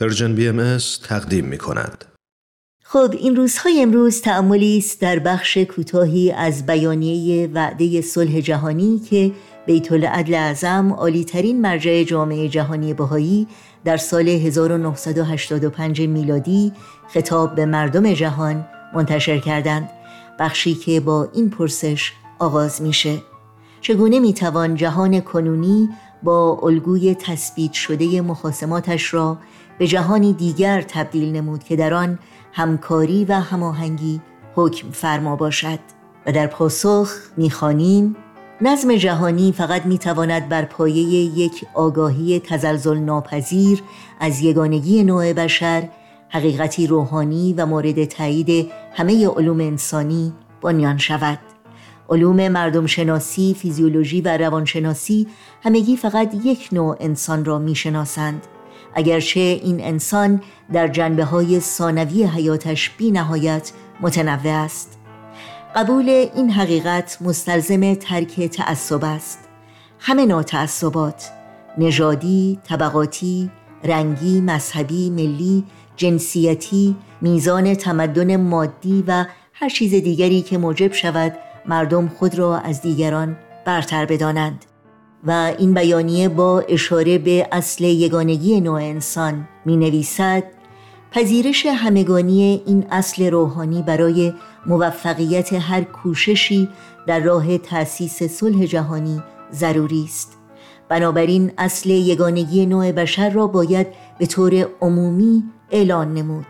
Persian BM تقدیم می کند. خب این روزهای امروز تأملی است در بخش کوتاهی از بیانیه وعده صلح جهانی که بیت العدل اعظم عالی ترین مرجع جامعه جهانی بهایی در سال 1985 میلادی خطاب به مردم جهان منتشر کردند بخشی که با این پرسش آغاز میشه چگونه می‌توان جهان کنونی با الگوی تثبیت شده مخاسماتش را به جهانی دیگر تبدیل نمود که در آن همکاری و هماهنگی حکم فرما باشد. و در پاسخ می‌خوانیم نظم جهانی فقط می‌تواند بر پایه یک آگاهی تزلزل ناپذیر از یگانگی نوع بشر حقیقتی روحانی و مورد تایید همه علوم انسانی بنیان شود. علوم مردم شناسی، فیزیولوژی و روانشناسی همگی فقط یک نوع انسان را می‌شناسند. اگرچه این انسان در جنبه های ثانوی حیاتش بی نهایت متنوع است. قبول این حقیقت مستلزم ترک تعصب است. همه نوع تعصبات نژادی، طبقاتی، رنگی، مذهبی، ملی، جنسیتی، میزان تمدن مادی و هر چیز دیگری که موجب شود مردم خود را از دیگران برتر بدانند و این بیانیه با اشاره به اصل یگانگی نوع انسان می نویسد پذیرش همگانی این اصل روحانی برای موفقیت هر کوششی در راه تأسیس صلح جهانی ضروری است. بنابراین اصل یگانگی نوع بشر را باید به طور عمومی اعلان نمود.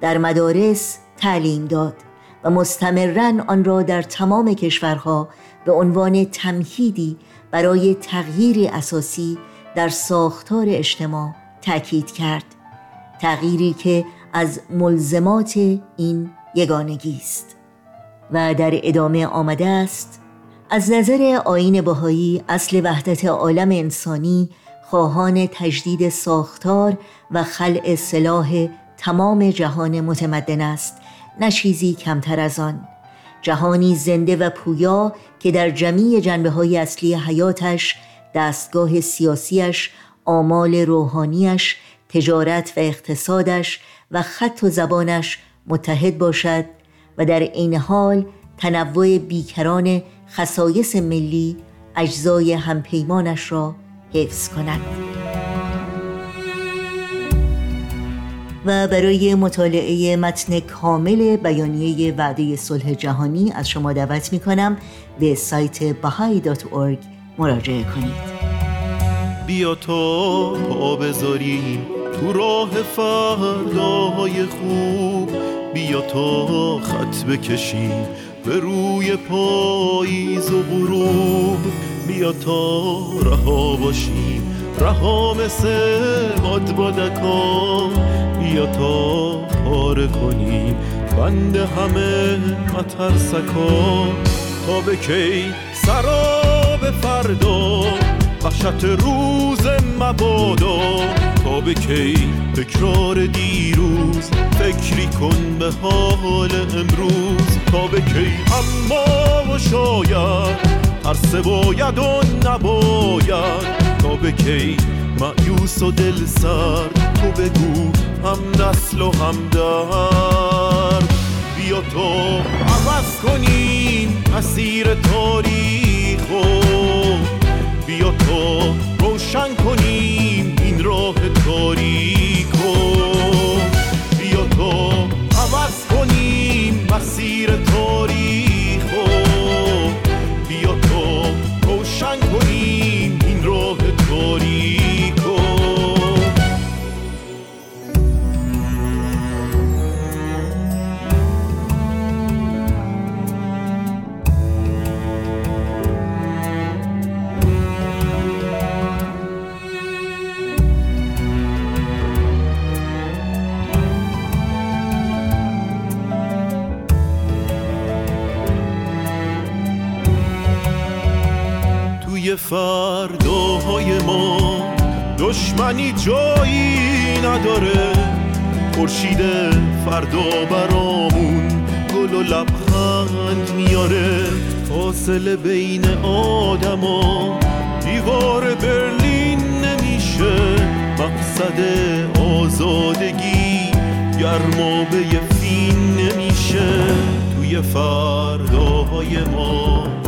در مدارس تعلیم داد. و مستمرا آن را در تمام کشورها به عنوان تمهیدی برای تغییری اساسی در ساختار اجتماع تاکید کرد. تغییری که از ملزمات این یگانگی است و در ادامه آمده است از نظر آین بهایی اصل وحدت عالم انسانی خواهان تجدید ساختار و خلع سلاح تمام جهان متمدن است نه چیزی کمتر از آن. جهانی زنده و پویا که در جمعی جنبه های اصلی حیاتش دستگاه سیاسیش آمال روحانیش تجارت و اقتصادش و خط و زبانش متحد باشد و در این حال تنوع بیکران خصایص ملی اجزای همپیمانش را حفظ کند. و برای مطالعه متن کامل بیانیه وعده صلح جهانی از شما دعوت می کنم به سایت bahai.org مراجعه کنید. بیا تا پا بذاریم تو راه فرداهای خوب. بیا تا خط بکشیم به روی پاییز و غروب. بیا تا رها باشیم رها مثل بادبادکان بیا تا پاره کنیم بند همه مترسکان تا به کی سراب فردا وحشت روز مبادا. تا به کی تکرار دیروز فکری کن به حال امروز. تا به کی اما و شاید ترس باید و نباید. به کی معیوس و دل سر تو بگو هم نسل و هم در بیا تو عوض کنیم مسیر تاریخ توی فرداهای ما. دشمنی جایی نداره. خورشید فردا برامون گل و لبخند میاره. فاصله بین آدما. دیوار برلین نمیشه. مقصد آزادگی گرمابه فین نمیشه. توی فرداهای ما.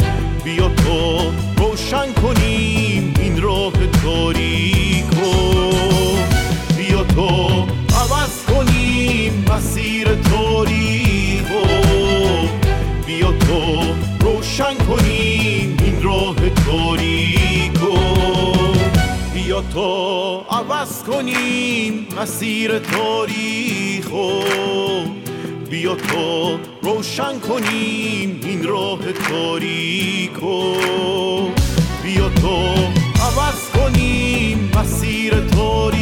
تو روشن کنیم این راه تاریکو بیا تا عوض کنیم مسیر تاریخو بیا تا روشن کنیم این راه تاریکو بیا تا عوض کنیم مسیر تاریخ